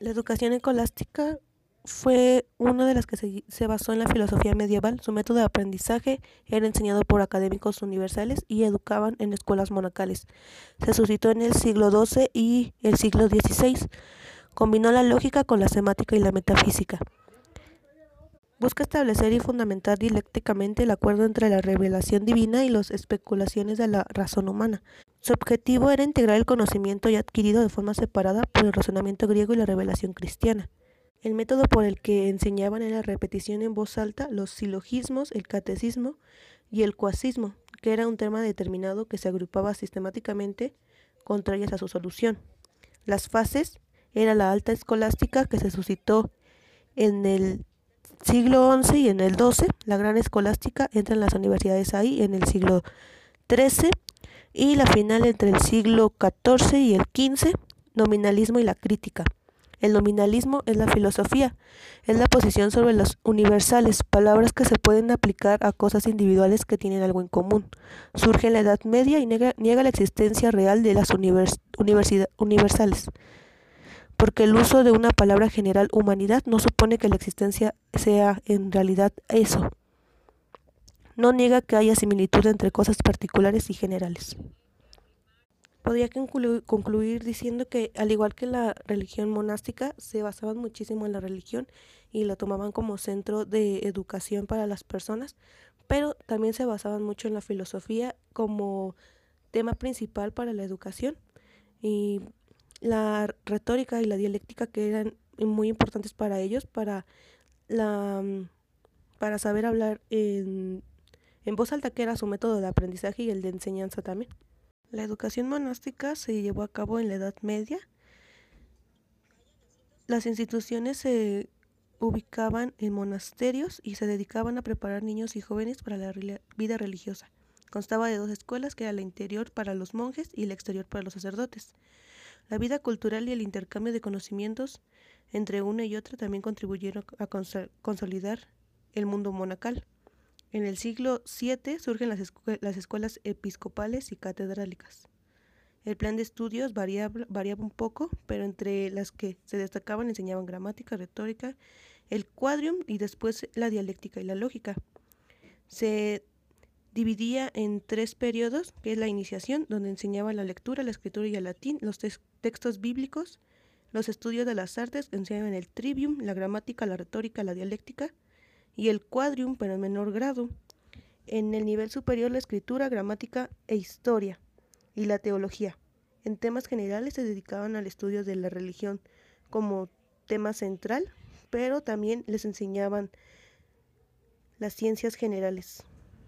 La educación escolástica fue una de las que se, basó en la filosofía medieval. Su método de aprendizaje era enseñado por académicos universales y educaban en escuelas monacales. Se suscitó en el siglo XII y el siglo XVI. Combinó la lógica con la semática y la metafísica. Busca establecer y fundamentar dialécticamente el acuerdo entre la revelación divina y las especulaciones de la razón humana. Su objetivo era integrar el conocimiento ya adquirido de forma separada por el razonamiento griego y la revelación cristiana. El método por el que enseñaban era la repetición en voz alta, los silogismos, el catecismo y el cuasismo, que era un tema determinado que se agrupaba sistemáticamente contrarias a su solución. Las fases era la alta escolástica que se suscitó en el siglo XI y en el XII, la gran escolástica entra en las universidades ahí en el siglo XIII y la final entre el siglo XIV y el XV, nominalismo y la crítica. El nominalismo es la filosofía, es la posición sobre los universales, palabras que se pueden aplicar a cosas individuales que tienen algo en común. Surge en la Edad Media y niega, la existencia real de las universales, porque el uso de una palabra general humanidad no supone que la existencia sea en realidad eso no niega que haya similitud entre cosas particulares y generales. Podría concluir diciendo que, al igual que la religión monástica, se basaban muchísimo en la religión y la tomaban como centro de educación para las personas, pero también se basaban mucho en la filosofía como tema principal para la educación y la retórica y la dialéctica que eran muy importantes para ellos para la para saber hablar en en voz alta que era su método de aprendizaje y el de enseñanza también. La educación monástica se llevó a cabo en la Edad Media. Las instituciones se ubicaban en monasterios y se dedicaban a preparar niños y jóvenes para la vida religiosa. Constaba de dos escuelas, que era la interior para los monjes y la exterior para los sacerdotes. La vida cultural y el intercambio de conocimientos entre una y otra también contribuyeron a consolidar el mundo monacal. En el siglo VII surgen las, escuelas episcopales y catedrálicas. El plan de estudios variaba, un poco, pero entre las que se destacaban enseñaban gramática, retórica, el quadrium y después la dialéctica y la lógica. Se dividía en tres periodos, que es la iniciación, donde enseñaban la lectura, la escritura y el latín, los textos bíblicos, los estudios de las artes, enseñaban el trivium, la gramática, la retórica, la dialéctica, y el quadrium, pero en menor grado. En el nivel superior la escritura, gramática e historia y la teología. En temas generales se dedicaban al estudio de la religión como tema central, pero también les enseñaban las ciencias generales.